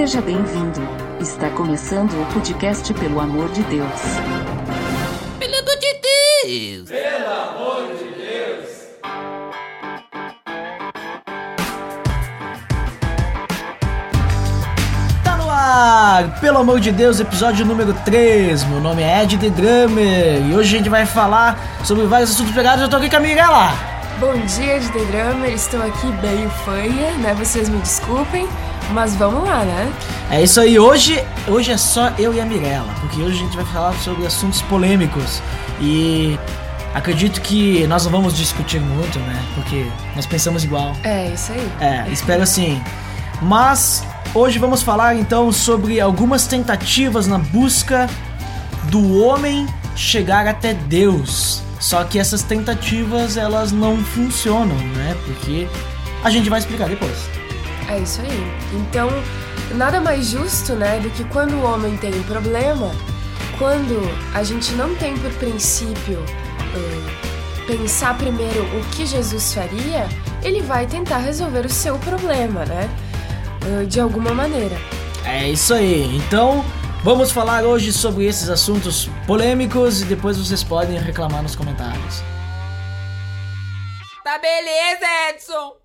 Seja bem-vindo. Está começando o podcast Pelo Amor de Deus. Pelo amor de Deus! Tá no ar, pelo amor de Deus, episódio número 3. Meu nome é Ed The Drummer e hoje a gente vai falar sobre vários assuntos pegados. Eu tô aqui com a Mirella. Bom dia, de The Drummer. Estou aqui bem fanha, né? Vocês me desculpem, mas vamos lá, né? É isso aí, hoje, hoje é só eu e a Mirella, porque hoje a gente vai falar sobre assuntos polêmicos e acredito que nós não vamos discutir muito, né? Porque nós pensamos igual. É, isso aí. É, espero assim. Mas hoje vamos falar então sobre algumas tentativas na busca do homem chegar até Deus. Só que essas tentativas elas não funcionam, né? Porque a gente vai explicar depois. É isso aí. Então, nada mais justo, né, do que quando o homem tem um problema, quando a gente não tem por princípio eh, pensar primeiro o que Jesus faria, ele vai tentar resolver o seu problema, né? Eh, de alguma maneira. É isso aí. Então, vamos falar hoje sobre esses assuntos polêmicos e depois vocês podem reclamar nos comentários. Tá beleza, Edson!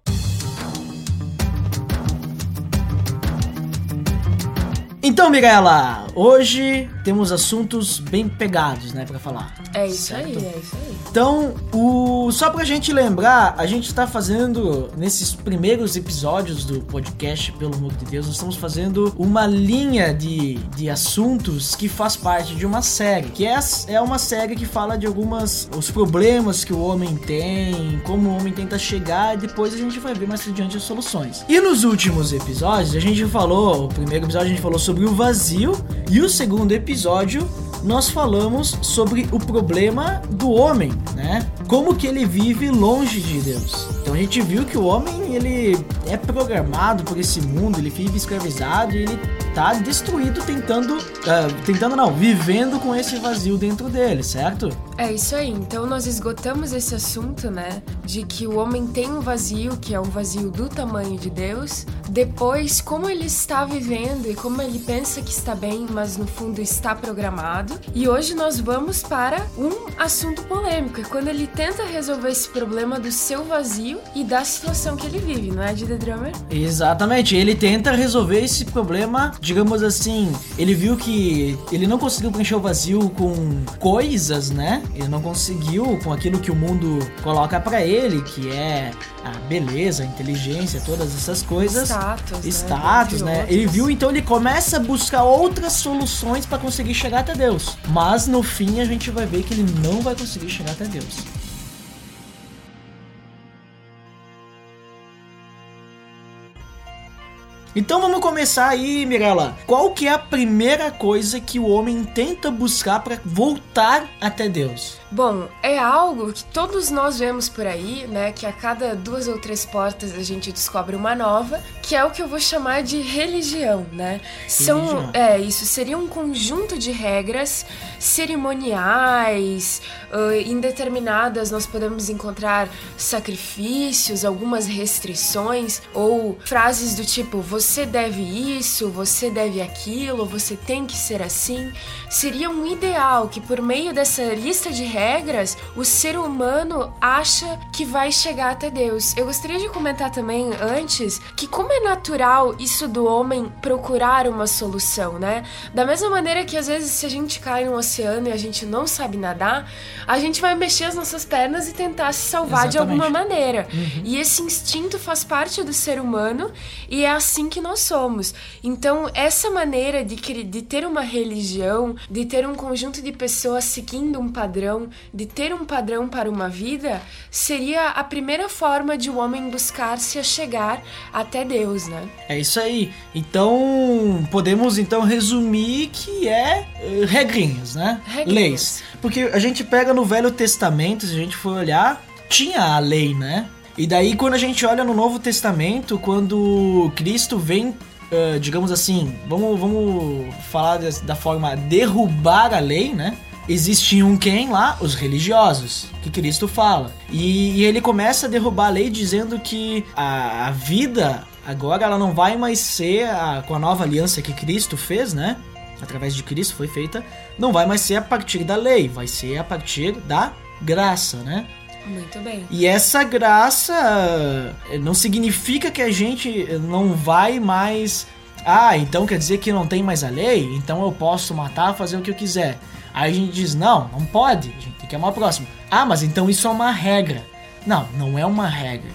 Então, Mirella, hoje temos assuntos bem pegados, né, pra falar. É isso Certo? aí, é isso aí. Então, o... só pra gente lembrar, a gente tá fazendo, nesses primeiros episódios do podcast, pelo amor de Deus, nós estamos fazendo uma linha de, de assuntos que faz parte de uma série, que é, é uma série que fala de algumas, os problemas que o homem tem, como o homem tenta chegar, e depois a gente vai ver mais adiante as soluções. E nos últimos episódios, a gente falou, o primeiro episódio a gente falou sobre o vazio, e o segundo episódio nós falamos sobre o problema do homem, né? Como que ele vive longe de Deus. Então a gente viu que o homem, ele é programado por esse mundo, ele vive escravizado e ele tá destruído tentando, ah, tentando não, vivendo com esse vazio dentro dele, certo? É isso aí. Então nós esgotamos esse assunto, né? De que o homem tem um vazio, que é um vazio do tamanho de Deus. Depois, como ele está vivendo e como ele pensa que está bem, mas no fundo está programado. E hoje nós vamos para um assunto polêmico, é quando ele tenta resolver esse problema do seu vazio e da situação que ele vive, não é, de The Drummer? Exatamente, ele tenta resolver esse problema, digamos assim, ele viu que ele não conseguiu preencher o vazio com coisas, né? Ele não conseguiu com aquilo que o mundo coloca pra ele, que é a beleza, a inteligência, todas essas coisas. Status, né? Status, né? outros. Ele viu, então ele começa a buscar outras soluções pra conseguir chegar até Deus. Mas no fim a gente vai ver que ele não vai conseguir chegar até Deus. Então vamos começar aí, Mirella. Qual que é a primeira coisa que o homem tenta buscar pra voltar até Deus? Bom, é algo que todos nós vemos por aí, né? Que a cada duas ou três portas a gente descobre uma nova, que é o que eu vou chamar de religião, né? São, é, isso seria um conjunto de regras cerimoniais, indeterminadas. Nós podemos encontrar sacrifícios, algumas restrições ou frases do tipo: você deve isso, você deve aquilo, você tem que ser assim. Seria um ideal que por meio dessa lista de regras, o ser humano acha que vai chegar até Deus. Eu gostaria de comentar também antes que como é natural isso do homem procurar uma solução, né? Da mesma maneira que às vezes se a gente cai no oceano e a gente não sabe nadar, a gente vai mexer as nossas pernas e tentar se salvar de Exatamente. alguma maneira. E esse instinto faz parte do ser humano e é assim que nós somos. Então, essa maneira de, de ter uma religião, de ter um conjunto de pessoas seguindo um padrão, de ter um padrão para uma vida, seria a primeira forma de o homem buscar-se a chegar até Deus, né? É isso aí. Então, podemos então resumir que é eh, regrinhas, né? Regrinhas. Leis. Porque a gente pega no Velho Testamento, se a gente for olhar, tinha a lei, né? E daí quando a gente olha no Novo Testamento, quando Cristo vem, eh, digamos assim, vamos, vamos falar da forma derrubar a lei, né? Existiam quem lá? Os religiosos, que Cristo fala. E, e ele começa a derrubar a lei dizendo que a, a vida Agora ela não vai mais ser a, com a nova aliança que Cristo fez, né? Através de Cristo foi feita, não vai mais ser a partir da lei, vai ser a partir da graça, né? Muito bem. E essa graça eh, não significa que a gente não vai mais. Ah, então quer dizer que não tem mais a lei? Então eu posso matar, fazer o que eu quiser. Aí a gente diz: não, não pode, a gente tem que amar o próximo. Ah, mas então isso é uma regra. Não, não é uma regra.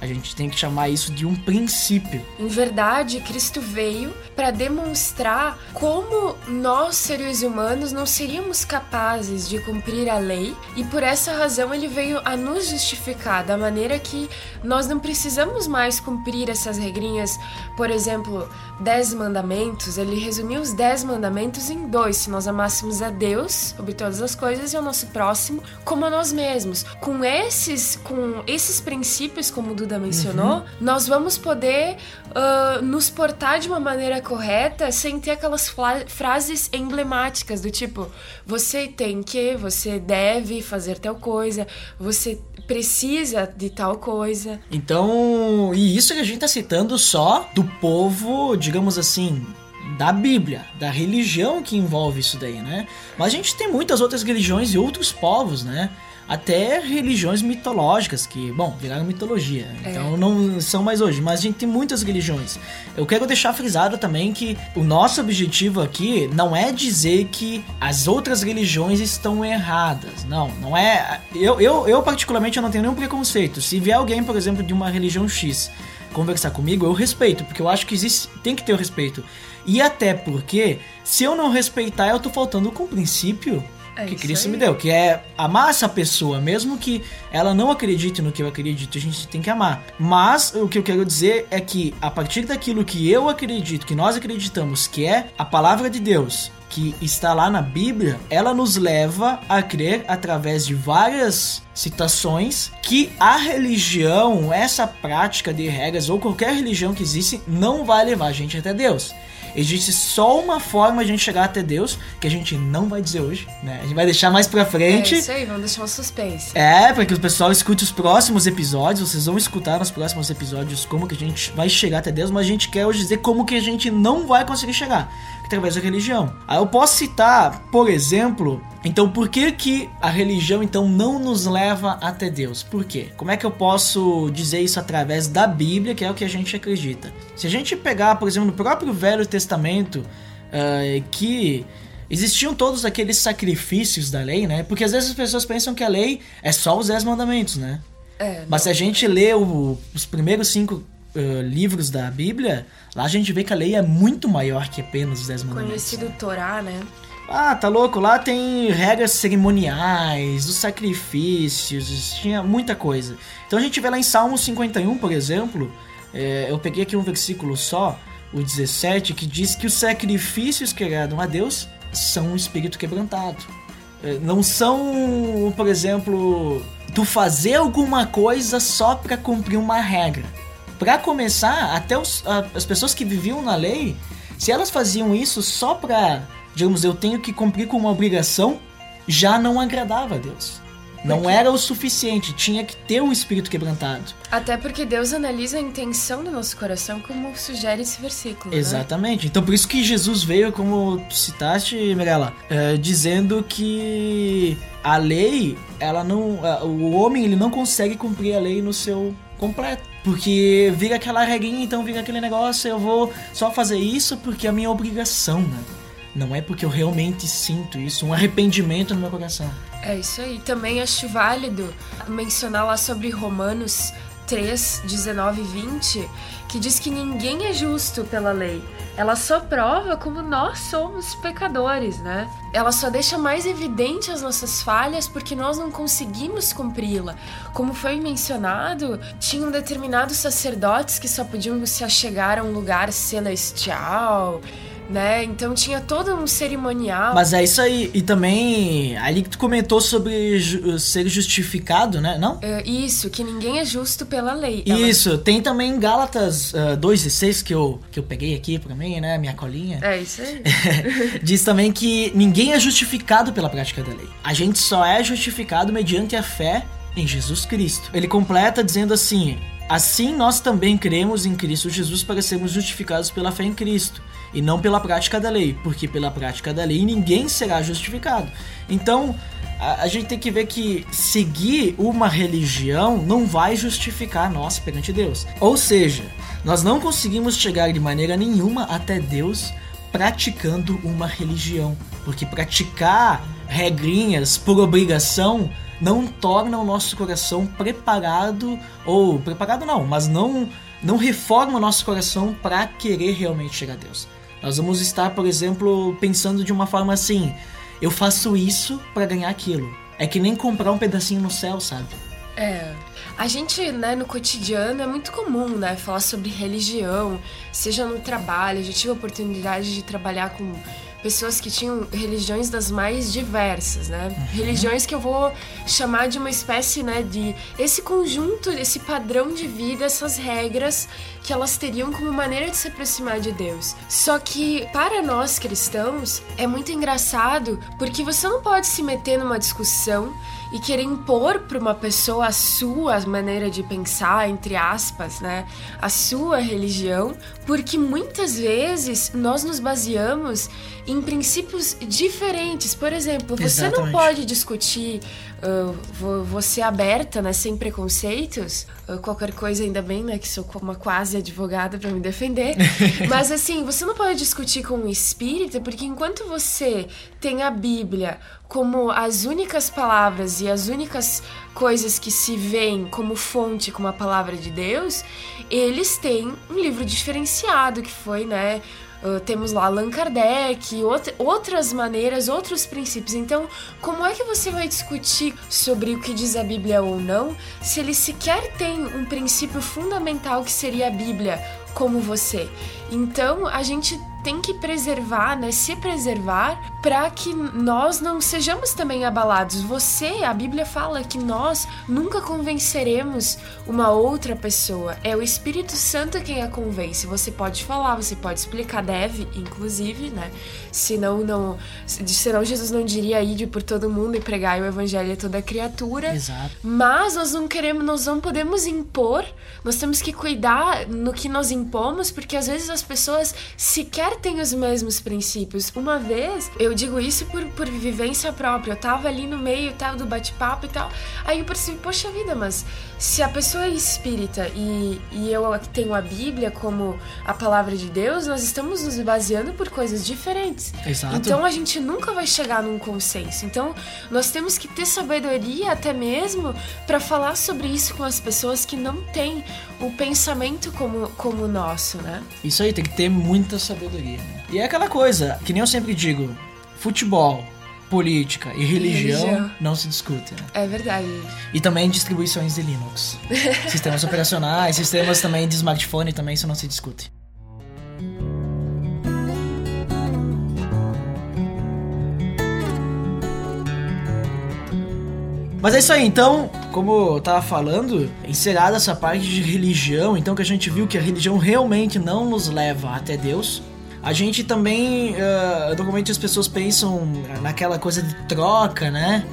A gente tem que chamar isso de um princípio. Em verdade, Cristo veio para demonstrar como nós, seres humanos, não seríamos capazes de cumprir a lei e por essa razão ele veio a nos justificar da maneira que nós não precisamos mais cumprir essas regrinhas. Por exemplo, dez mandamentos, ele resumiu os dez mandamentos em dois: se nós amássemos a Deus sobre todas as coisas e ao nosso próximo como a nós mesmos. Com esses, com esses princípios, como o Duda mencionou, uhum. nós vamos poder uh, nos portar de uma maneira correta sem ter aquelas frases emblemáticas do tipo: você tem que, você deve fazer tal coisa, você precisa de tal coisa. Então, e isso que a gente tá citando só do povo, digamos assim, da Bíblia, da religião que envolve isso daí, né? Mas a gente tem muitas outras religiões e outros povos, né? até religiões mitológicas, que, bom, viraram mitologia, é. então não são mais hoje, mas a gente tem muitas religiões. Eu quero deixar frisado também que o nosso objetivo aqui não é dizer que as outras religiões estão erradas, não, não é. Eu, eu, eu particularmente, eu não tenho nenhum preconceito. Se vier alguém, por exemplo, de uma religião X conversar comigo, eu respeito, porque eu acho que existe, tem que ter o respeito. E até porque, se eu não respeitar, eu tô faltando com o princípio é que Cristo aí. me deu, que é amar essa pessoa, mesmo que ela não acredite no que eu acredito, a gente tem que amar. Mas o que eu quero dizer é que a partir daquilo que eu acredito, que nós acreditamos que é a palavra de Deus, que está lá na Bíblia, ela nos leva a crer através de várias citações que a religião, essa prática de regras ou qualquer religião que existe, não vai levar a gente até Deus. Existe só uma forma de a gente chegar até Deus, que a gente não vai dizer hoje, né? A gente vai deixar mais pra frente. É isso aí, vamos deixar um suspense. É, para que o pessoal escute os próximos episódios. Vocês vão escutar nos próximos episódios como que a gente vai chegar até Deus, mas a gente quer hoje dizer como que a gente não vai conseguir chegar através da religião. Aí eu posso citar, por exemplo, então por que que a religião então não nos leva até Deus? Por quê? Como é que eu posso dizer isso através da Bíblia, que é o que a gente acredita? Se a gente pegar, por exemplo, no próprio Velho Testamento, uh, que existiam todos aqueles sacrifícios da lei, né? Porque às vezes as pessoas pensam que a lei é só os dez mandamentos, né? É, Mas se a gente lê o, os primeiros cinco uh, livros da Bíblia, lá a gente vê que a lei é muito maior que apenas os Dez Mandamentos. Conhecido Torá, né? Ah, tá louco? Lá tem regras cerimoniais, os sacrifícios, tinha muita coisa. Então a gente vê lá em Salmo 51, por exemplo, é, eu peguei aqui um versículo só, o 17, que diz que os sacrifícios que agradam a Deus são um espírito quebrantado. É, não são, por exemplo, tu fazer alguma coisa só para cumprir uma regra. Para começar, até os, a, as pessoas que viviam na lei, se elas faziam isso só para, digamos, eu tenho que cumprir com uma obrigação, já não agradava a Deus. Não era o suficiente, tinha que ter um espírito quebrantado. Até porque Deus analisa a intenção do nosso coração, como sugere esse versículo. Né? Exatamente. Né? Então por isso que Jesus veio, como tu citaste, Mirella, uh, dizendo que a lei, ela não. O homem ele não consegue cumprir a lei no seu completo. Porque vira aquela regrinha, então vira aquele negócio, eu vou só fazer isso porque é a minha obrigação, né? Não é porque eu realmente sinto isso, um arrependimento no meu coração. É isso aí. Também acho válido mencionar lá sobre Romanos 3, 19 e 20, que diz que ninguém é justo pela lei. Ela só prova como nós somos pecadores, né? Ela só deixa mais evidente as nossas falhas porque nós não conseguimos cumpri-la. Como foi mencionado, tinham determinados sacerdotes que só podiam se achegar a um lugar celestial né? Então tinha todo um cerimonial. Mas é isso aí. E também, ali que tu comentou sobre ju ser justificado, né? Não? É, isso, que ninguém é justo pela lei. Isso, Ela... tem também Gálatas uh, 2 e 6 que eu, que eu peguei aqui pra mim, né? Minha colinha. É isso aí. Diz também que ninguém é justificado pela prática da lei. A gente só é justificado mediante a fé em Jesus Cristo. Ele completa dizendo assim: Assim nós também cremos em Cristo Jesus para sermos justificados pela fé em Cristo e não pela prática da lei, porque pela prática da lei ninguém será justificado. Então, a, a, gente tem que ver que seguir uma religião não vai justificar nós perante Deus. Ou seja, nós não conseguimos chegar de maneira nenhuma até Deus praticando uma religião, porque praticar regrinhas por obrigação não torna o nosso coração preparado ou preparado não, mas não não reforma o nosso coração para querer realmente chegar a Deus. Nós vamos estar, por exemplo, pensando de uma forma assim: eu faço isso para ganhar aquilo. É que nem comprar um pedacinho no céu, sabe? É. A gente, né, no cotidiano é muito comum, né, falar sobre religião, seja no trabalho. Eu já tive a oportunidade de trabalhar com pessoas que tinham religiões das mais diversas, né? Uhum. Religiões que eu vou chamar de uma espécie, né, de esse conjunto, esse padrão de vida, essas regras que elas teriam como maneira de se aproximar de Deus. Só que para nós cristãos é muito engraçado porque você não pode se meter numa discussão e querer impor para uma pessoa a sua maneira de pensar, entre aspas, né? A sua religião, porque muitas vezes nós nos baseamos em princípios diferentes. Por exemplo, você Exatamente. não pode discutir uh, você aberta, né, sem preconceitos. Uh, qualquer coisa, ainda bem, né, que sou uma quase advogada para me defender. Mas assim, você não pode discutir com um espírita, porque enquanto você tem a Bíblia como as únicas palavras e as únicas coisas que se veem como fonte, como a palavra de Deus, eles têm um livro diferenciado que foi, né, Uh, temos lá Allan Kardec, out outras maneiras, outros princípios. Então, como é que você vai discutir sobre o que diz a Bíblia ou não, se ele sequer tem um princípio fundamental que seria a Bíblia como você? Então, a gente tem que preservar, né, se preservar para que nós não sejamos também abalados. Você, a Bíblia fala que nós nunca convenceremos uma outra pessoa. É o Espírito Santo quem a convence. Você pode falar, você pode explicar, deve, inclusive, né? Senão não, senão Jesus não diria ir por todo mundo e pregar o evangelho a toda criatura. Exato. Mas nós não queremos, nós não podemos impor. Nós temos que cuidar no que nós impomos, porque às vezes as pessoas sequer têm os mesmos princípios. Uma vez, eu digo isso por, por vivência própria, eu tava ali no meio tava do bate-papo e tal, aí eu percebi, poxa vida, mas se a pessoa é espírita e, e eu tenho a Bíblia como a palavra de Deus, nós estamos nos baseando por coisas diferentes. Exato. Então a gente nunca vai chegar num consenso. Então nós temos que ter sabedoria até mesmo para falar sobre isso com as pessoas que não têm o pensamento como, como o nosso, né? Isso aí, tem que ter muita sabedoria. Né? E é aquela coisa, que nem eu sempre digo, futebol, política e religião, religião. não se discutem. Né? É verdade. E também distribuições de Linux. sistemas operacionais, sistemas também de smartphone também isso não se discute. Mas é isso aí, então, como eu tava falando, encerrada essa parte de religião, então que a gente viu que a religião realmente não nos leva até Deus, a gente também, uh, normalmente as pessoas pensam naquela coisa de troca, né?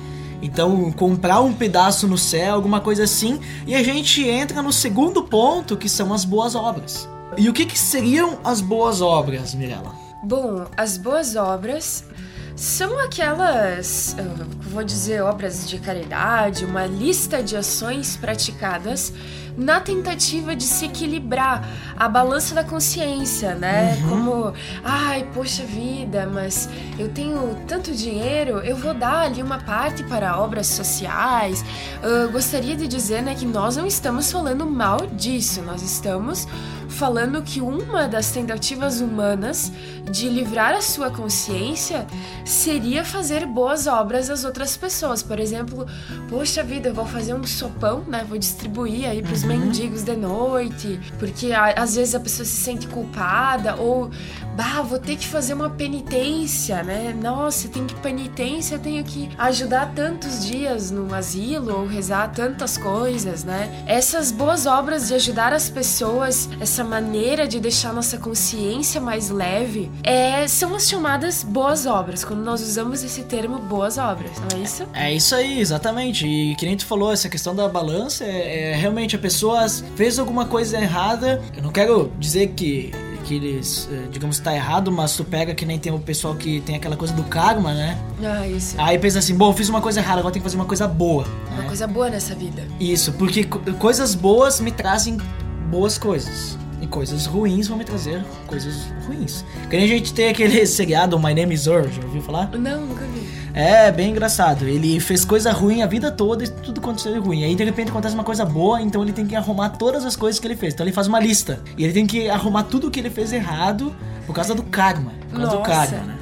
Então, comprar um pedaço no céu, alguma coisa assim, e a gente entra no segundo ponto, que são as boas obras. E o que, que seriam as boas obras, Mirella? Bom, as boas obras são aquelas, vou dizer, obras de caridade, uma lista de ações praticadas na tentativa de se equilibrar a balança da consciência, né? Uhum. Como, ai, poxa vida, mas eu tenho tanto dinheiro, eu vou dar ali uma parte para obras sociais. Uh, gostaria de dizer, né, que nós não estamos falando mal disso, nós estamos falando que uma das tentativas humanas de livrar a sua consciência seria fazer boas obras às outras pessoas. Por exemplo, poxa vida, eu vou fazer um sopão, né? Vou distribuir aí pros uhum. mendigos de noite, porque às vezes a pessoa se sente culpada ou bah, vou ter que fazer uma penitência, né? Nossa, tem que penitência, tenho que ajudar tantos dias no asilo ou rezar tantas coisas, né? Essas boas obras de ajudar as pessoas, essa maneira de deixar nossa consciência mais leve, é, são as chamadas boas obras, quando nós usamos esse termo boas obras, não é isso? É isso aí, exatamente. E que nem tu falou, essa questão da balança é, é realmente a pessoa fez alguma coisa errada. Eu não quero dizer que eles, eh, digamos, tá errado, mas tu pega que nem tem o pessoal que tem aquela coisa do karma, né? Ah, isso. Aí pensa assim, bom, eu fiz uma coisa errada, agora tem que fazer uma coisa boa. Uma né? coisa boa nessa vida. Isso, porque co- coisas boas me trazem boas coisas. E coisas ruins vão me trazer coisas ruins. Que nem a gente tem aquele seriado My Name is Earl, já ouviu falar? Não, nunca vi. É, bem engraçado. Ele fez coisa ruim a vida toda e tudo aconteceu ruim. Aí de repente acontece uma coisa boa, então ele tem que arrumar todas as coisas que ele fez. Então ele faz uma lista. E ele tem que arrumar tudo que ele fez errado por causa do karma. Por causa do Nossa. karma, né?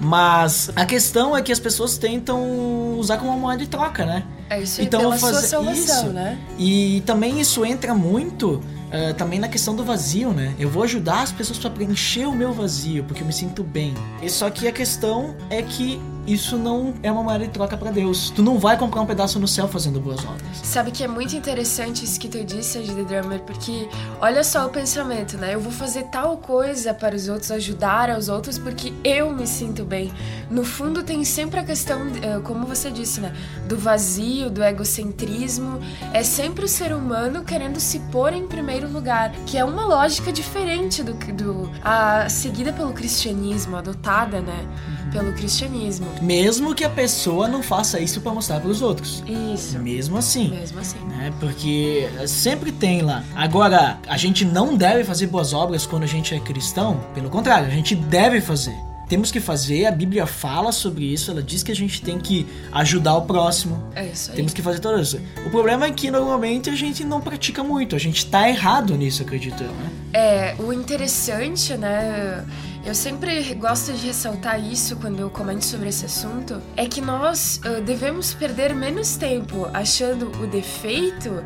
Mas a questão é que as pessoas tentam usar como uma moeda de troca, né? É isso aí, Então, pela fazer sua salvação, isso. né? E também isso entra muito eh, também na questão do vazio, né? Eu vou ajudar as pessoas para preencher o meu vazio, porque eu me sinto bem. E só que a questão é que isso não é uma moeda de troca para Deus. Tu não vai comprar um pedaço no céu fazendo boas obras. Sabe que é muito interessante isso que tu disse, Ed The Drummer, porque olha só o pensamento, né? Eu vou fazer tal coisa para os outros, ajudar aos outros, porque eu me sinto bem. No fundo, tem sempre a questão, eh, como você disse, né? Do vazio, do egocentrismo. É sempre o ser humano querendo se pôr em primeiro lugar, que é uma lógica diferente do, do a seguida pelo cristianismo, adotada, né? Pelo cristianismo. Mesmo que a pessoa não faça isso para mostrar para os outros. Isso. Mesmo assim. Mesmo assim. né? Porque sempre tem lá. Agora, a gente não deve fazer boas obras quando a gente é cristão. Pelo contrário, a gente deve fazer. Temos que fazer, a Bíblia fala sobre isso, ela diz que a gente tem que ajudar o próximo. É isso aí. Temos que fazer tudo isso. O problema é que normalmente a gente não pratica muito, a gente tá errado nisso, acredito eu, né? É, o interessante, né? Eu sempre gosto de ressaltar isso quando eu comento sobre esse assunto, é que nós ah, devemos perder menos tempo achando o defeito,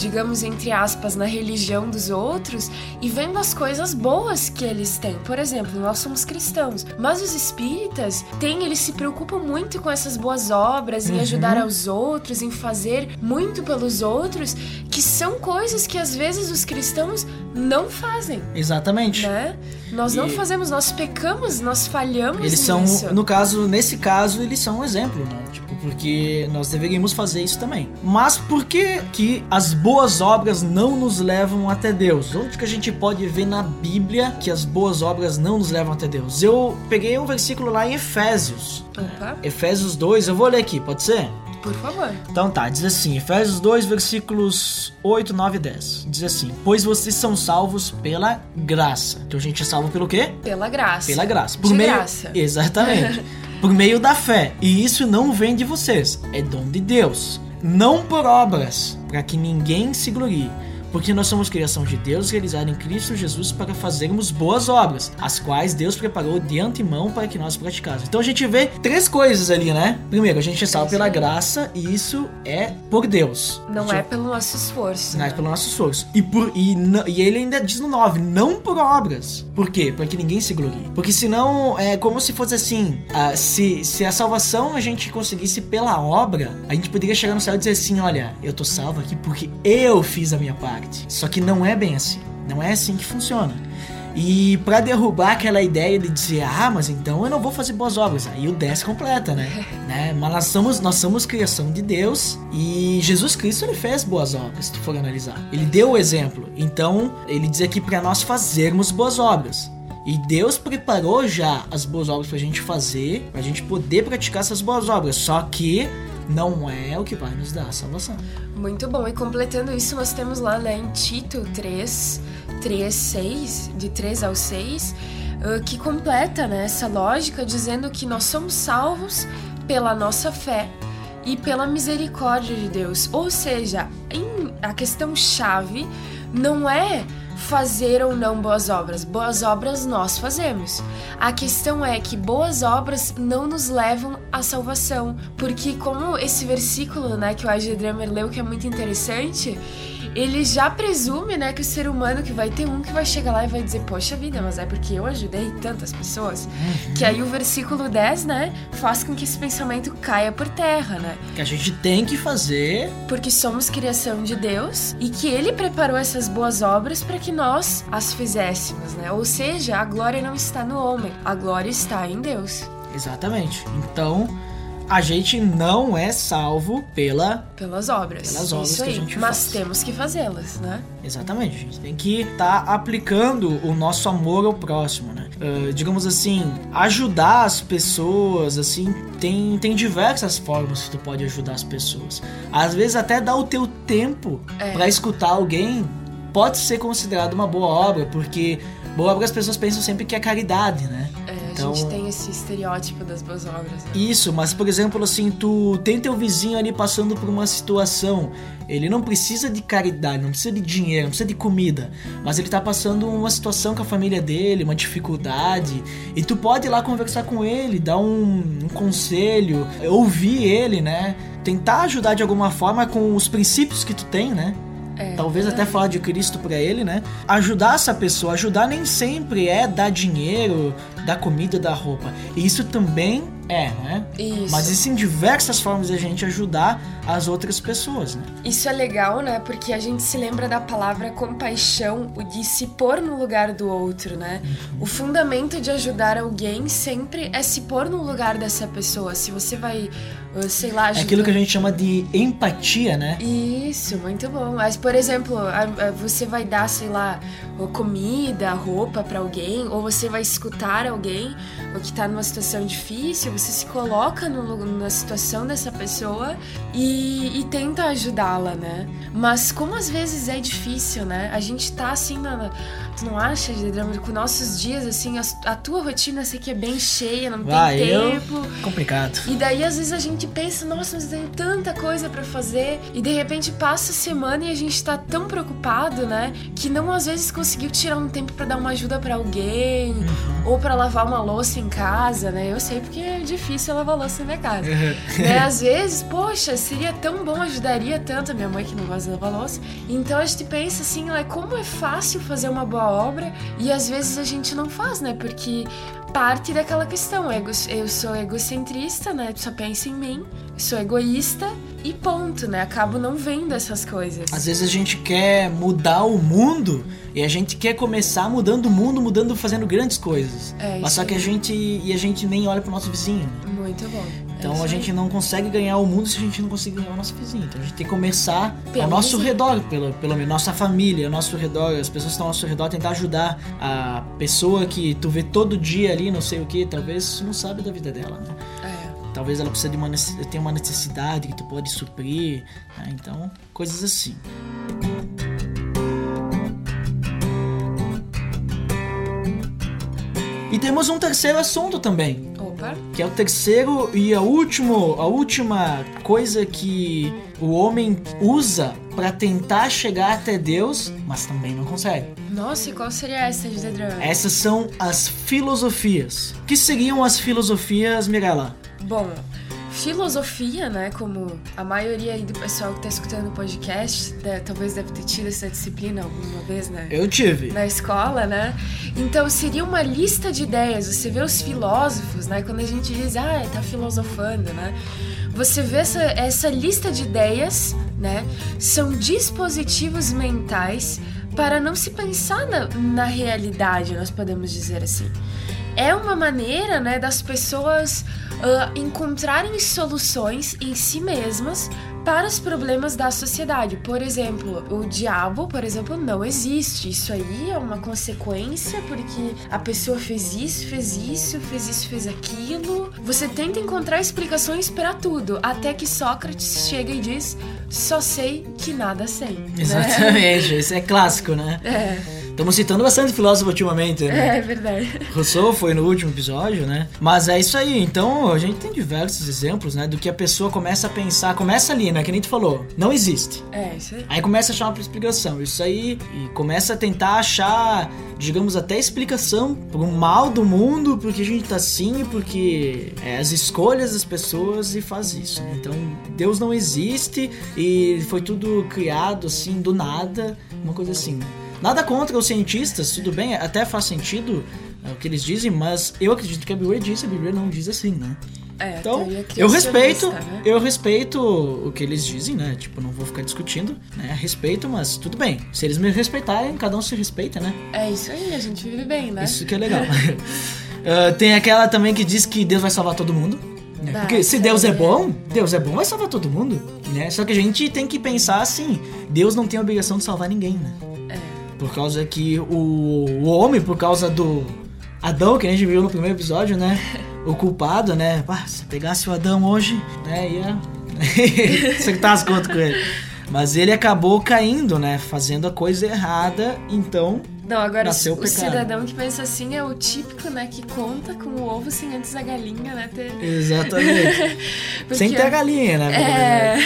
digamos entre aspas, na religião dos outros e vendo as coisas boas que eles têm. Por exemplo, nós somos cristãos, mas os espíritas têm, eles se preocupam muito com essas boas obras, em ajudar aos outros, em fazer muito pelos outros, que são coisas que às vezes os cristãos não fazem Exatamente. né? Nós não E- fazemos, nós pecamos, nós falhamos Eles são, nisso. no caso, nesse caso, eles são um exemplo, né? Tipo, porque nós deveríamos fazer isso também. Mas por que que as boas obras não nos levam até Deus? Onde que a gente pode ver na Bíblia que as boas obras não nos levam até Deus? Eu peguei um versículo lá em Efésios. Opa, Efésios 2, eu vou ler aqui, pode ser? por favor. Então tá, diz assim, Efésios 2, versículos 8, 9 e 10. Diz assim: Pois vocês são salvos pela graça. Então a gente é salvo pelo quê? Pela graça. Pela graça. Por De meio... graça. Exatamente. por meio da fé. E isso não vem de vocês, é dom de Deus. Não por obras, para que ninguém se glorie. Porque nós somos criação de Deus realizada em Cristo Jesus para fazermos boas obras, as quais Deus preparou de antemão para que nós praticássemos. Então a gente vê três coisas ali, né? Primeiro, a gente é salvo pela graça e isso é por Deus. Não Isso é pelo nosso esforço. Sinais né? pelo nosso esforço. E, por, e, e ele ainda diz no 9, não por obras. Por quê? Para que ninguém se glorie. Porque senão é como se fosse assim: se, se a salvação a gente conseguisse pela obra, a gente poderia chegar no céu e dizer assim: olha, eu tô salvo aqui porque eu fiz a minha parte. Só que não é bem assim. Não é assim que funciona. E pra derrubar aquela ideia de dizer, ah, mas então eu não vou fazer boas obras. Aí o 10 completa, né? né? Mas nós somos, nós somos criação de Deus e Jesus Cristo ele fez boas obras, se tu for analisar. Ele deu o exemplo. Então, ele diz aqui pra nós fazermos boas obras. E Deus preparou já as boas obras pra gente fazer, pra gente poder praticar essas boas obras. Só que não é o que vai nos dar a salvação. Muito bom. E completando isso, nós temos lá né, em Tito 3, 3, 6, de 3 ao 6, ah, que completa né, essa lógica dizendo que nós somos salvos pela nossa fé e pela misericórdia de Deus. Ou seja, a questão chave não é fazer ou não boas obras. Boas obras nós fazemos. A questão é que boas obras não nos levam à salvação, porque como esse versículo, né, que o AG Drummer leu que é muito interessante, ele já presume, né, que o ser humano que vai ter um que vai chegar lá e vai dizer, poxa vida, mas é porque eu ajudei tantas pessoas. Uhum. Que aí o versículo 10, né, faz com que esse pensamento caia por terra, né? Que a gente tem que fazer. Porque somos criação de Deus e que ele preparou essas boas obras para que nós as fizéssemos, né? Ou seja, a glória não está no homem, a glória está em Deus. Exatamente. Então, a gente não é salvo pela. Pelas obras. Pelas obras Isso que a aí. gente Mas faz. temos que fazê-las, né? Exatamente. A gente tem que estar aplicando o nosso amor ao próximo, né? Ah, digamos assim, ajudar as pessoas, assim, tem, tem diversas formas que tu pode ajudar as pessoas. Às vezes, até dar o teu tempo É. pra escutar alguém pode ser considerado uma boa obra, porque boa obra as pessoas pensam sempre que é caridade, né? É, a Então- gente tem esse estereótipo das boas obras. Né? Isso, mas por exemplo, assim, tu tem teu vizinho ali passando por uma situação. Ele não precisa de caridade, não precisa de dinheiro, não precisa de comida. Mas ele tá passando uma situação com a família dele, uma dificuldade. E tu pode ir lá conversar com ele, dar um, um conselho, ouvir ele, né? Tentar ajudar de alguma forma com os princípios que tu tem, né? É, Talvez até falar de Cristo pra ele, né? Ajudar essa pessoa, ajudar nem sempre é dar dinheiro, dar comida, dar roupa. E isso também é, né? Isso. Mas existem diversas formas de a gente ajudar as outras pessoas, né? Isso é legal, né? Porque a gente se lembra da palavra compaixão, o de se pôr no lugar do outro, né? Uhum. O fundamento de ajudar alguém sempre é se pôr no lugar dessa pessoa. Se você vai, uh, sei lá, É ajudar... aquilo que a gente chama de empatia, né? Isso, muito bom. Mas, por exemplo, você vai dar, sei lá, comida, roupa pra alguém, ou você vai escutar alguém ou que tá numa situação difícil, você se coloca no na situação dessa pessoa e, e tenta ajudá-la, né? Mas como às vezes é difícil, né? A gente tá assim na. Tu não acha, Gedrama, com nossos dias, assim, a, a tua rotina, sei que é bem cheia, não Vai, tem eu- tempo. Complicado. E daí, às vezes, a gente pensa, nossa, mas tem tanta coisa pra fazer. E de repente passa a semana e a gente tá tão preocupado, né? Que não às vezes conseguiu tirar um tempo pra dar uma ajuda pra alguém. Ou pra lavar uma louça em casa, né? Eu sei porque é difícil lavar louça na minha casa. né? Às vezes, poxa, seria tão bom, ajudaria tanto a minha mãe que não gosta de lavar louça. Então a gente pensa assim, como é fácil fazer uma boa obra e às vezes a gente não faz, né? Porque parte daquela questão, ego, eu sou egocentrista, né? Só penso em mim, sou egoísta e ponto, né? Acabo não vendo essas coisas. Às vezes a gente quer mudar o mundo e a gente quer começar mudando o mundo, mudando, fazendo grandes coisas. É, Mas só que a gente e a gente nem olha pro nosso vizinho. Muito bom. É Então isso a gente não consegue ganhar o mundo se a gente não conseguir ganhar o nosso vizinho. Então a gente tem que começar Pelo ao nosso vizinho. redor, pelo, pelo menos nossa família, ao nosso redor, as pessoas que estão ao nosso redor, tentar ajudar a pessoa que tu vê todo dia ali, não sei o que, talvez tu não sabe da vida dela, né? É. Talvez ela precise de uma tenha uma necessidade que tu pode suprir, né? então coisas assim. E temos um terceiro assunto também, Opa. que é o terceiro e a último, a última coisa que o homem usa para tentar chegar até Deus, mas também não consegue. Nossa, e qual seria essa, José? Essas são as filosofias. O que seriam as filosofias, Mirella? Bom, filosofia, né? Como a maioria aí do pessoal que tá escutando o podcast, né, talvez deve ter tido essa disciplina alguma vez, né? Eu tive. na escola, né? Então seria uma lista de ideias. Você vê os filósofos, né? Quando a gente diz, ah, tá filosofando, né? Você vê essa, essa lista de ideias, né? São dispositivos mentais para não se pensar na, na realidade, nós podemos dizer assim. É uma maneira, né, das pessoas ah, encontrarem soluções em si mesmas para os problemas da sociedade. Por exemplo, o diabo, por exemplo, não existe. Isso aí é uma consequência porque a pessoa fez isso, fez isso, fez isso, fez aquilo. Você tenta encontrar explicações para tudo, até que Sócrates chega e diz: "Só sei que nada sei". né? Exatamente, isso é clássico, né? É. Estamos citando bastante filósofo ultimamente, né? É verdade. Rousseau foi no último episódio, né? Mas é isso aí. Então a gente tem diversos exemplos, né? Do que a pessoa começa a pensar. Começa ali, né? Que nem tu falou. Não existe. É, isso aí. Aí começa a achar uma explicação. Isso aí. E começa a tentar achar, digamos, até explicação pro mal do mundo, porque a gente tá assim, porque é as escolhas das pessoas e faz isso. né? Então Deus não existe e foi tudo criado assim do nada, uma coisa assim. Nada contra os cientistas, tudo bem, até faz sentido é, o que eles dizem, mas eu acredito que a Bíblia diz, a Bíblia não diz assim, né? É, Então, eu respeito, né? eu respeito o que eles dizem, né? Tipo, não vou ficar discutindo, né? Respeito, mas tudo bem. Se eles me respeitarem, cada um se respeita, né? É isso aí, a gente vive bem, né? Isso que é legal. Ah, tem aquela também que diz que Deus vai salvar todo mundo. né? Porque se Deus é é- bom, Deus é bom, vai salvar todo mundo, né? Só que a gente tem que pensar assim, Deus não tem a obrigação de salvar ninguém, né? É. Por causa que o, o homem, por causa do Adão, que a gente viu no primeiro episódio, né? O culpado, né? Se pegasse o Adão hoje, né? Ia acertar as contas com ele. Mas ele acabou caindo, né? Fazendo a coisa errada, então. Não, agora Nasceu o pecado. cidadão que pensa assim é o típico, né, que conta com o ovo sem antes a galinha, né, ter... Exatamente. Porque- Sem ter a galinha, né? É...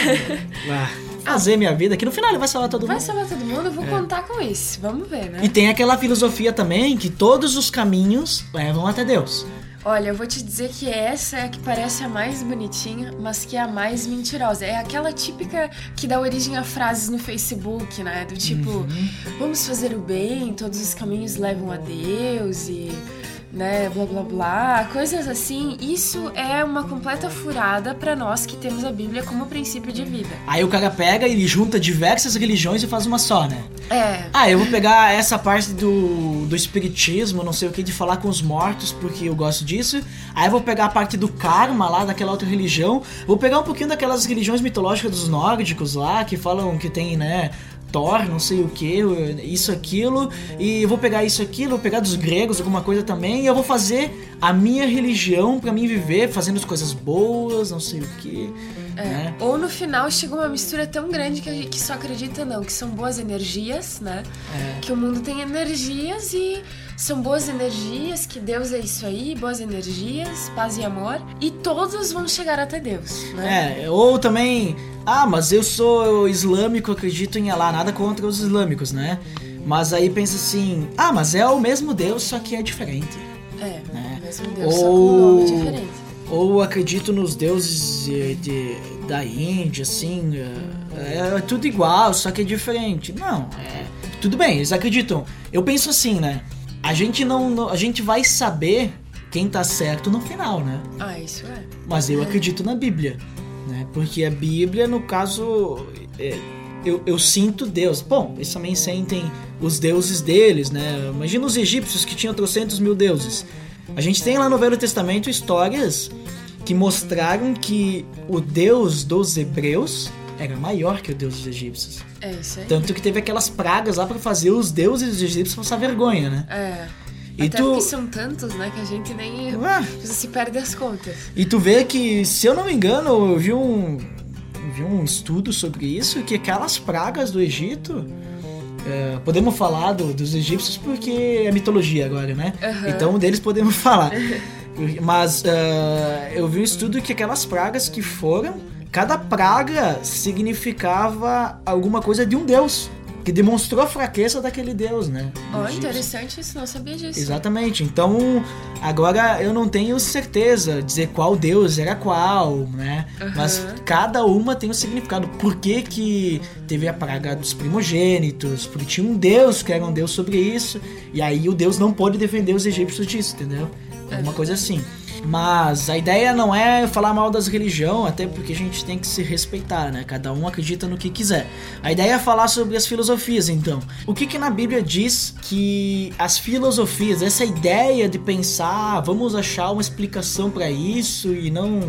Ah, fazer minha vida, que no final ele vai salvar todo Vai mundo. salvar todo mundo, eu vou contar com isso. Vamos ver, né? É. E tem aquela filosofia também que todos os caminhos levam até Deus. Olha, eu vou te dizer que essa é a que parece a mais bonitinha, mas que é a mais mentirosa. É aquela típica que dá origem a frases no Facebook, né? Do tipo, Uhum. vamos fazer o bem, todos os caminhos levam a Deus e. Né, blá blá blá, coisas assim. Isso é uma completa furada pra nós que temos a Bíblia como princípio de vida. Aí o cara pega e junta diversas religiões e faz uma só, né? É, Ah, eu vou pegar essa parte do, do espiritismo, não sei o que, de falar com os mortos, porque eu gosto disso. Aí eu vou pegar a parte do karma lá, daquela outra religião. Vou pegar um pouquinho daquelas religiões mitológicas dos nórdicos lá, que falam que tem, né? Thor, não sei o que, isso, aquilo, e eu vou pegar isso, aquilo, vou pegar dos gregos, alguma coisa também, e eu vou fazer a minha religião pra mim viver, fazendo as coisas boas, não sei o que, né? Ou no final chega uma mistura tão grande que a gente que só acredita não, que são boas energias, né? É. Que o mundo tem energias e são boas energias, que Deus é isso aí, boas energias, paz e amor, e todos vão chegar até Deus, né? É, ou também, ah, mas eu sou islâmico, acredito em Allah, nada contra os islâmicos, né? Mas aí pensa assim, ah, mas é o mesmo Deus, só que é diferente. É, Né? mesmo Deus, só com um nome Ou, diferente. ou acredito nos deuses de, de- da Índia, assim, é, é tudo igual, só que é diferente. Não, é, tudo bem, eles acreditam. Eu penso assim, né? A gente não, a gente vai saber quem tá certo no final, né? Ah, isso é. Mas eu acredito na Bíblia, né? Porque a Bíblia, no caso, é, eu, eu sinto Deus. Bom, eles também sentem os deuses deles, né? Imagina os egípcios que tinham trocentos mil deuses. A gente tem lá no Velho Testamento histórias que mostraram que o Deus dos hebreus era maior que o Deus dos egípcios. É isso aí. Tanto que teve aquelas pragas lá pra fazer os deuses dos egípcios passar vergonha, né? É. E Até tu- porque são tantos, né, que a gente nem. Você se perde as contas. E tu vê que, se eu não me engano, eu vi um, eu vi um estudo sobre isso, que aquelas pragas do Egito. é, podemos falar do- dos egípcios porque é mitologia agora, né? Aham. Então deles podemos falar. Mas é, eu vi um estudo que aquelas pragas que foram, cada praga significava alguma coisa de um deus. Que demonstrou a fraqueza daquele deus, né? egípcio. interessante isso, não sabia disso. Exatamente. Então, agora eu não tenho certeza dizer qual deus era qual, né? Mas cada uma tem um significado. Por que, que teve a praga dos primogênitos? Porque tinha um deus que era um deus sobre isso. E aí o deus não pôde defender os egípcios disso, entendeu? Alguma coisa assim. Mas a ideia não é falar mal das religiões, até porque a gente tem que se respeitar, né? Cada um acredita no que quiser. A ideia é falar sobre as filosofias, então. O que que na Bíblia diz que as filosofias, essa ideia de pensar, "Ah, vamos achar uma explicação para isso e não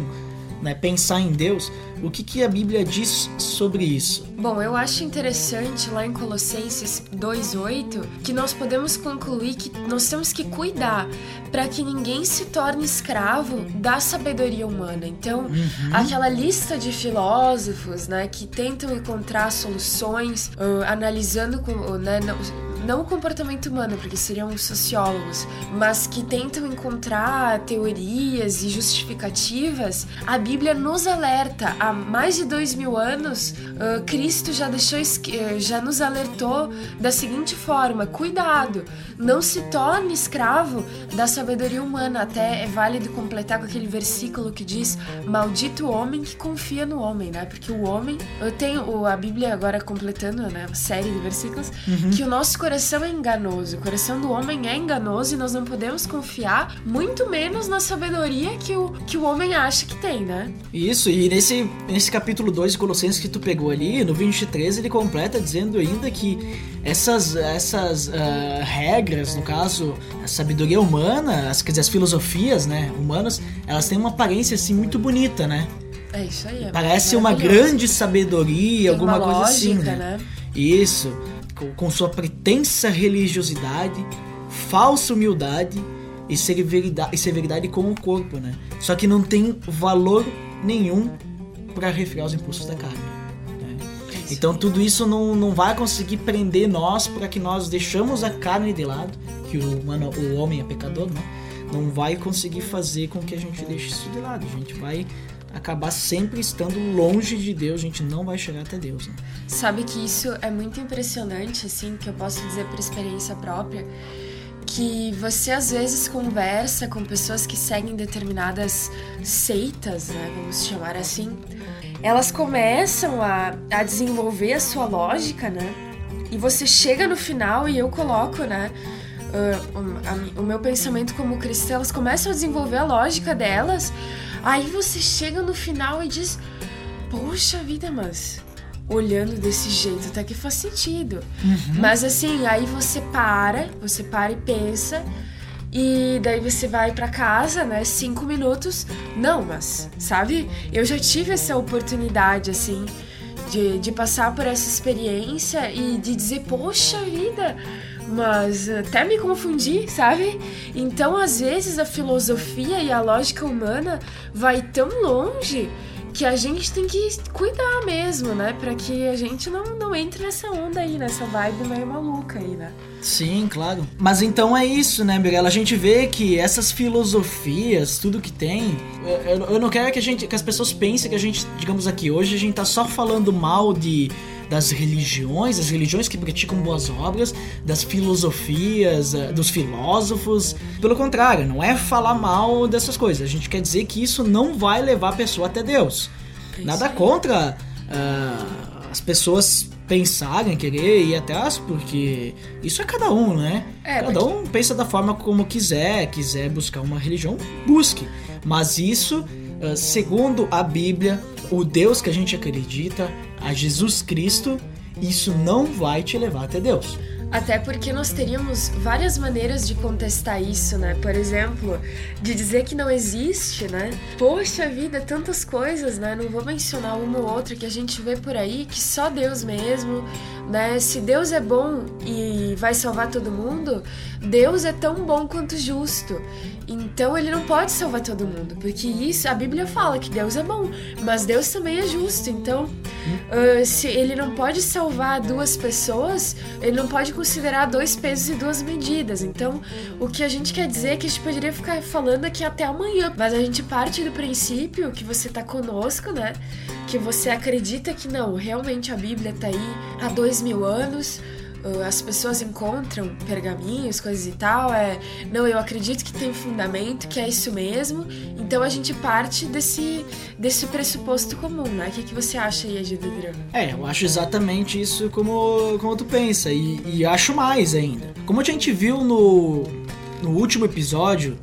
né, pensar em Deus, o que que a Bíblia diz sobre isso? Bom, eu acho interessante lá em Colossenses 2:8 que nós podemos concluir que nós temos que cuidar para que ninguém se torne escravo da sabedoria humana. Então, aquela lista de filósofos, né, que tentam encontrar soluções, ah, analisando com, né, não, não o comportamento humano, porque seriam sociólogos, mas que tentam encontrar teorias e justificativas, a Bíblia nos alerta. Há mais de dois mil anos, uh, Cristo já deixou, já nos alertou da seguinte forma: cuidado, não se torne escravo da sabedoria humana. Até é válido completar com aquele versículo que diz: Maldito o homem que confia no homem, né? Porque o homem, eu tenho a Bíblia agora completando, né? Uma série de versículos, uhum. que o nosso coração é enganoso, o coração do homem é enganoso e nós não podemos confiar, muito menos na sabedoria que o, que o homem acha que tem, né? Isso, e nesse, nesse capítulo 2 de Colossenses que tu pegou ali, no 23, ele completa dizendo ainda que essas, essas uh, regras, no caso, a sabedoria humana, as, quer dizer, as filosofias né, humanas, elas têm uma aparência assim muito bonita, né? É isso aí. É Parece uma grande sabedoria, Tem alguma coisa lógica, assim. Né? né? Isso, com, com sua pretensa religiosidade, falsa humildade e severidade, e severidade com o corpo, né? Só que não tem valor nenhum para refrear os impulsos da carne. Né? Então tudo isso não, não vai conseguir prender nós para que nós deixamos a carne de lado, que o, humano, o homem é pecador, né? Não vai conseguir fazer com que a gente deixe isso de lado. A gente vai acabar sempre estando longe de Deus, a gente não vai chegar até Deus. Né? Sabe que isso é muito impressionante, assim, que eu posso dizer por experiência própria, que você às vezes conversa com pessoas que seguem determinadas seitas, né, vamos chamar assim, elas começam a, a desenvolver a sua lógica, né? E você chega no final e eu coloco, né? Uh, o, a, o meu pensamento como cristã, elas começam a desenvolver a lógica delas, Aí você chega no final e diz: Poxa vida, mas olhando desse jeito até que faz sentido. Uhum. Mas assim, aí você para, você para e pensa. E daí você vai para casa, né? Cinco minutos. Não, mas, sabe? Eu já tive essa oportunidade, assim, de, de passar por essa experiência e de dizer, poxa vida, mas até me confundi, sabe? Então, às vezes, a filosofia e a lógica humana vai tão longe que a gente tem que cuidar mesmo, né? Pra que a gente não, não entre nessa onda aí, nessa vibe meio maluca aí, né? Sim, claro. Mas então é isso, né, Mirella? A gente vê que essas filosofias, tudo que tem. Eu, eu não quero que, a gente, que as pessoas pensem que a gente, digamos aqui, hoje a gente tá só falando mal de das religiões, das religiões que praticam boas obras, das filosofias, eh, dos filósofos. Pelo contrário, não é falar mal dessas coisas. A gente quer dizer que isso não vai levar a pessoa até Deus. É Nada contra uh, as pessoas pensarem, querer ir até as, porque isso é cada um, né? É, cada um pensa da forma como quiser, quiser buscar uma religião, busque. Mas isso, uh, segundo a Bíblia, o Deus que a gente acredita, a Jesus Cristo, isso não vai te levar até Deus. Até porque nós teríamos várias maneiras de contestar isso, né? Por exemplo, de dizer que não existe, né? Poxa vida, tantas coisas, né? Não vou mencionar uma ou outra que a gente vê por aí que só Deus mesmo, né? Se Deus é bom e vai salvar todo mundo, Deus é tão bom quanto justo. Então ele não pode salvar todo mundo, porque isso a Bíblia fala que Deus é bom, mas Deus também é justo. Então, uh, se ele não pode salvar duas pessoas, ele não pode considerar dois pesos e duas medidas. Então, o que a gente quer dizer é que a gente poderia ficar falando aqui até amanhã, mas a gente parte do princípio que você tá conosco, né? Que você acredita que não, realmente a Bíblia tá aí há dois mil anos as pessoas encontram pergaminhos, coisas e tal, é, não, eu acredito que tem fundamento, que é isso mesmo. Então a gente parte desse, desse pressuposto comum, né? O que, que você acha aí, Agidadran? É, eu acho exatamente isso como, como tu pensa, e, e acho mais ainda. Como a gente viu no, no último episódio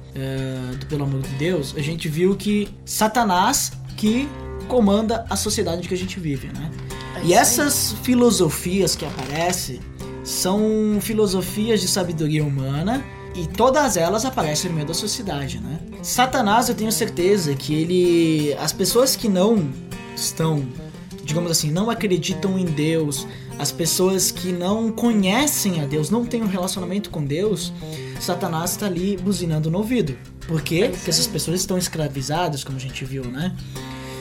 do Pelo Amor de Deus, a gente viu que Satanás que comanda a sociedade que a gente vive, né? É e essas filosofias que aparecem são filosofias de sabedoria humana e todas elas aparecem no meio da sociedade, né? Satanás, eu tenho certeza que ele. As pessoas que não estão, digamos assim, não acreditam em Deus, as pessoas que não conhecem a Deus, não têm um relacionamento com Deus, Satanás está ali buzinando no ouvido. Por quê? Porque essas pessoas estão escravizadas, como a gente viu, né?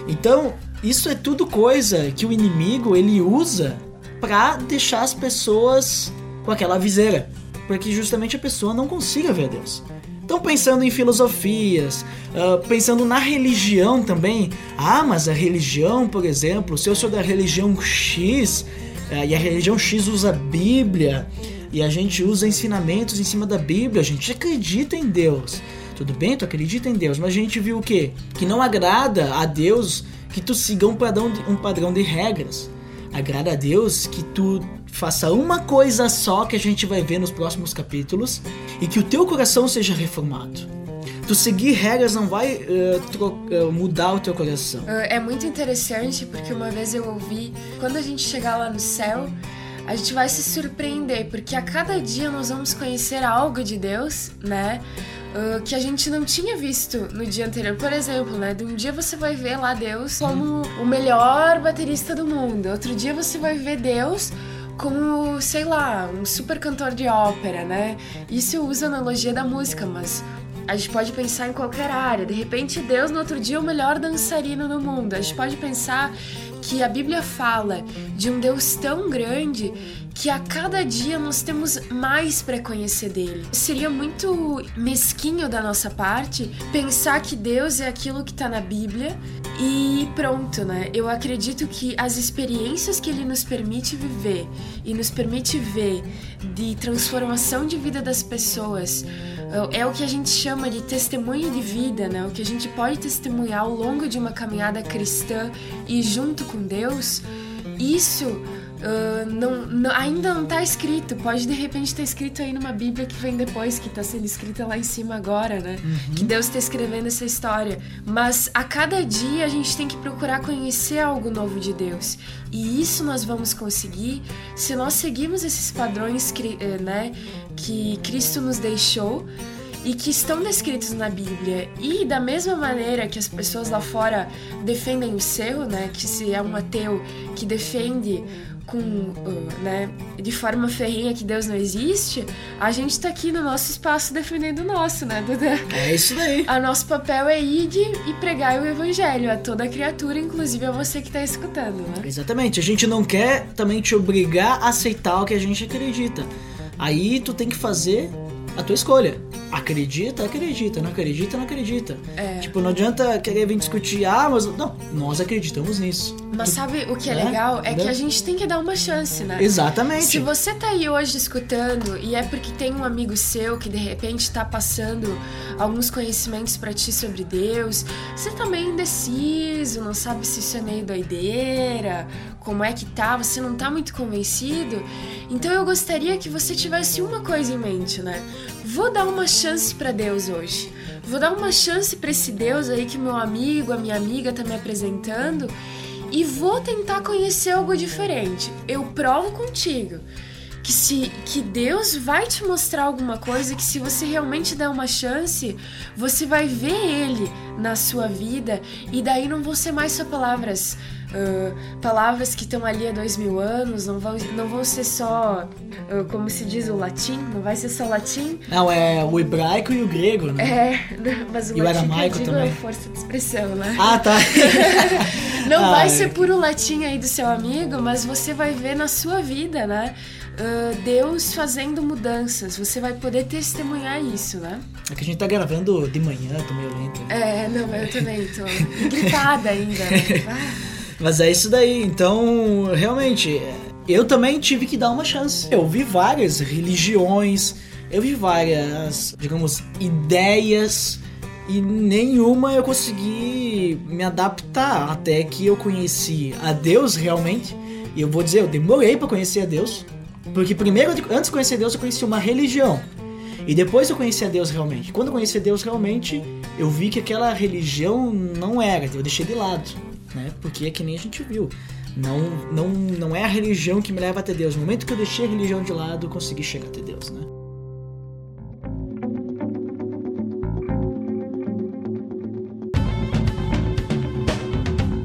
Então, isso é tudo coisa que o inimigo ele usa para deixar as pessoas com aquela viseira, para que justamente a pessoa não consiga ver Deus. Então, pensando em filosofias, uh, pensando na religião também. Ah, mas a religião, por exemplo, se eu sou da religião X uh, e a religião X usa a Bíblia e a gente usa ensinamentos em cima da Bíblia, a gente acredita em Deus. Tudo bem, tu acredita em Deus, mas a gente viu o quê? Que não agrada a Deus que tu siga um padrão de, um padrão de regras. Agrada a Deus que tu faça uma coisa só que a gente vai ver nos próximos capítulos e que o teu coração seja reformado. Tu seguir regras não vai uh, uh, mudar o teu coração. É muito interessante porque uma vez eu ouvi, quando a gente chegar lá no céu, a gente vai se surpreender, porque a cada dia nós vamos conhecer algo de Deus, né? Uh, que a gente não tinha visto no dia anterior. Por exemplo, né? De um dia você vai ver lá Deus como o melhor baterista do mundo. Outro dia você vai ver Deus como, sei lá, um super cantor de ópera, né? Isso usa analogia da música, mas a gente pode pensar em qualquer área. De repente, Deus no outro dia é o melhor dançarino do mundo. A gente pode pensar que a Bíblia fala de um Deus tão grande que a cada dia nós temos mais para conhecer dele. Seria muito mesquinho da nossa parte pensar que Deus é aquilo que está na Bíblia e pronto, né? Eu acredito que as experiências que ele nos permite viver e nos permite ver de transformação de vida das pessoas é o que a gente chama de testemunho de vida, né? O que a gente pode testemunhar ao longo de uma caminhada cristã e junto com Deus. Isso Uh, não, não, ainda não está escrito. Pode de repente estar tá escrito aí numa Bíblia que vem depois, que está sendo escrita lá em cima agora, né? Uhum. Que Deus está escrevendo essa história. Mas a cada dia a gente tem que procurar conhecer algo novo de Deus. E isso nós vamos conseguir se nós seguirmos esses padrões eh, né, que Cristo nos deixou e que estão descritos na Bíblia. E da mesma maneira que as pessoas lá fora defendem o seu, né, que se é um ateu que defende com, uh, né, de forma ferrenha que Deus não existe, a gente tá aqui no nosso espaço defendendo o nosso, né, Duda? É isso daí. A nosso papel é ir e pregar o evangelho a toda criatura, inclusive a você que tá escutando, né? Exatamente. A gente não quer também te obrigar a aceitar o que a gente acredita. Aí tu tem que fazer a tua escolha. Acredita, acredita, não acredita, não acredita. É. Tipo, não adianta querer vir discutir, ah, mas. Não, nós acreditamos nisso. Mas sabe o que é, é legal? É que a gente tem que dar uma chance, né? Exatamente. Se você tá aí hoje escutando e é porque tem um amigo seu que de repente tá passando alguns conhecimentos para ti sobre Deus, você tá meio indeciso, não sabe se isso é meio doideira, como é que tá, você não tá muito convencido, então eu gostaria que você tivesse uma coisa em mente, né? Vou dar uma chance para Deus hoje. Vou dar uma chance para esse Deus aí que meu amigo, a minha amiga tá me apresentando e vou tentar conhecer algo diferente. Eu provo contigo que se que Deus vai te mostrar alguma coisa que se você realmente der uma chance, você vai ver ele na sua vida e daí não vão ser mais só palavras Uh, palavras que estão ali há dois mil anos, não vão, não vão ser só, uh, como se diz, o latim, não vai ser só latim. Não, é o hebraico e o grego, né? É, mas o e latim o que eu digo também. é força de expressão, né? Ah, tá. não ah, vai é. ser puro latim aí do seu amigo, mas você vai ver na sua vida, né? Uh, Deus fazendo mudanças, você vai poder testemunhar isso, né? É que a gente tá gravando de manhã, tô meio lento. É, não, eu também tô gripada ainda. Ah. Mas é isso daí, então realmente eu também tive que dar uma chance. Eu vi várias religiões, eu vi várias, digamos, ideias e nenhuma eu consegui me adaptar até que eu conheci a Deus realmente. E eu vou dizer, eu demorei para conhecer a Deus, porque primeiro antes de conhecer Deus eu conheci uma religião. E depois eu conheci a Deus realmente. Quando eu conheci a Deus realmente, eu vi que aquela religião não era, eu deixei de lado né? Porque é que nem a gente viu. Não, não, não é a religião que me leva até Deus. No momento que eu deixei a religião de lado, eu consegui chegar até Deus, né?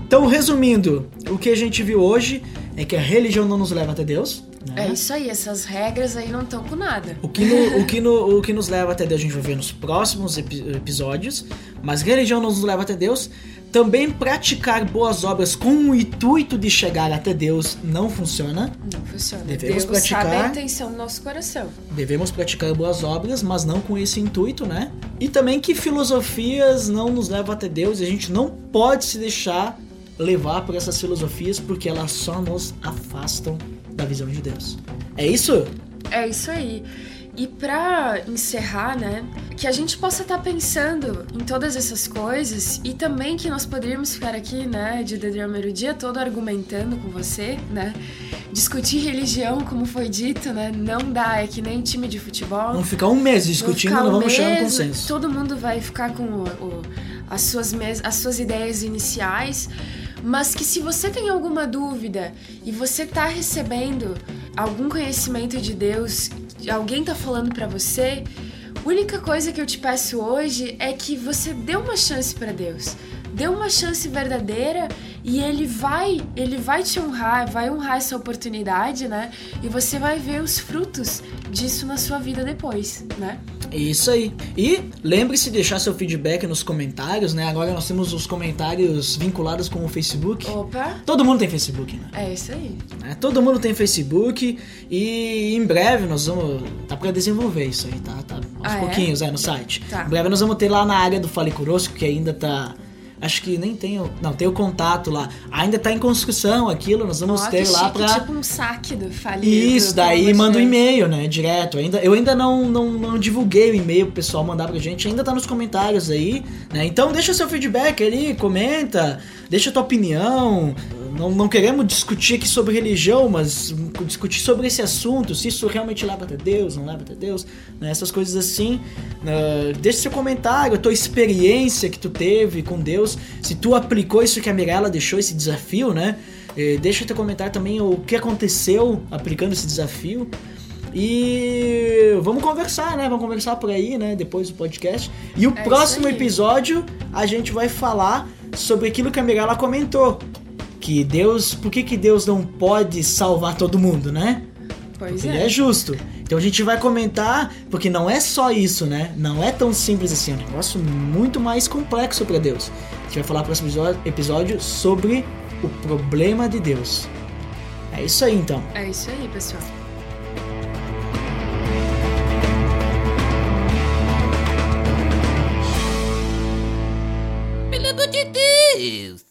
Então, resumindo, o que a gente viu hoje é que a religião não nos leva até Deus. Né? É isso aí, essas regras aí não estão com nada. O que, no, o, que no, o que nos leva até Deus a gente vai ver nos próximos epi episódios, mas religião não nos leva até Deus também praticar boas obras com o intuito de chegar até Deus não funciona. Não funciona. Devemos Deus praticar- sabe a intenção do nosso coração. Devemos praticar boas obras, mas não com esse intuito, né? E também que filosofias não nos levam até Deus e a gente não pode se deixar levar por essas filosofias porque elas só nos afastam da visão de Deus. É isso? É isso aí. E pra encerrar, né, que a gente possa estar pensando em todas essas coisas e também que nós poderíamos ficar aqui, né, de Dedriamer o dia todo argumentando com você, né, discutir religião, como foi dito, né, não dá, é que nem time de futebol. Vamos ficar um mês discutindo, não um vamos chegar no mês, consenso. Todo mundo vai ficar com o- o- as, suas mes- as suas ideias iniciais, mas que se você tem alguma dúvida e você tá recebendo algum conhecimento de Deus, alguém tá falando pra você, a única coisa que eu te peço hoje é que você dê uma chance pra Deus. Dê uma chance verdadeira e ele vai, ele vai te honrar, vai honrar essa oportunidade, né? E você vai ver os frutos disso na sua vida depois, né? Isso aí. E lembre-se de deixar seu feedback nos comentários, né? Agora nós temos os comentários vinculados com o Facebook. Opa, Todo mundo tem Facebook, né? é isso aí. É, todo mundo tem Facebook e em breve nós vamos. Tá pra desenvolver isso aí, tá? tá aos Ah, é? pouquinhos, é? no site. Tá. Em breve nós vamos ter lá na área do Fale Conosco, que ainda tá. Acho que nem tem o. Não, tem o contato lá. Ainda tá em construção aquilo, nós vamos ter que lá chique, pra. Tipo um saque do falido. Isso, daí manda um e-mail, né? Direto. Ainda, eu ainda não, não, não divulguei o e-mail pro pessoal mandar pra gente, ainda tá nos comentários aí, né? Então deixa seu feedback ali, comenta, deixa tua opinião. Não, não queremos discutir aqui sobre religião, mas discutir sobre esse assunto, se isso realmente leva até Deus, não leva até Deus, né? Essas coisas assim. Ah, deixa seu comentário, a tua experiência que tu teve com Deus, se tu aplicou isso que a Mirella deixou, esse desafio, né? Eh, Deixa teu comentário também o que aconteceu aplicando esse desafio. E vamos conversar, né? Vamos conversar por aí, né? Depois do podcast. E o É próximo episódio a gente vai falar sobre aquilo que a Mirella comentou. Que Deus. Por que, que Deus não pode salvar todo mundo, né? Pois Porque é. ele é justo. Então a gente vai comentar, porque não é só isso, né? Não é tão simples assim, é um negócio muito mais complexo para Deus. A gente vai falar no próximo episódio- episódio sobre o problema de Deus. É isso aí então. É isso aí, pessoal. Pelo amor de Deus.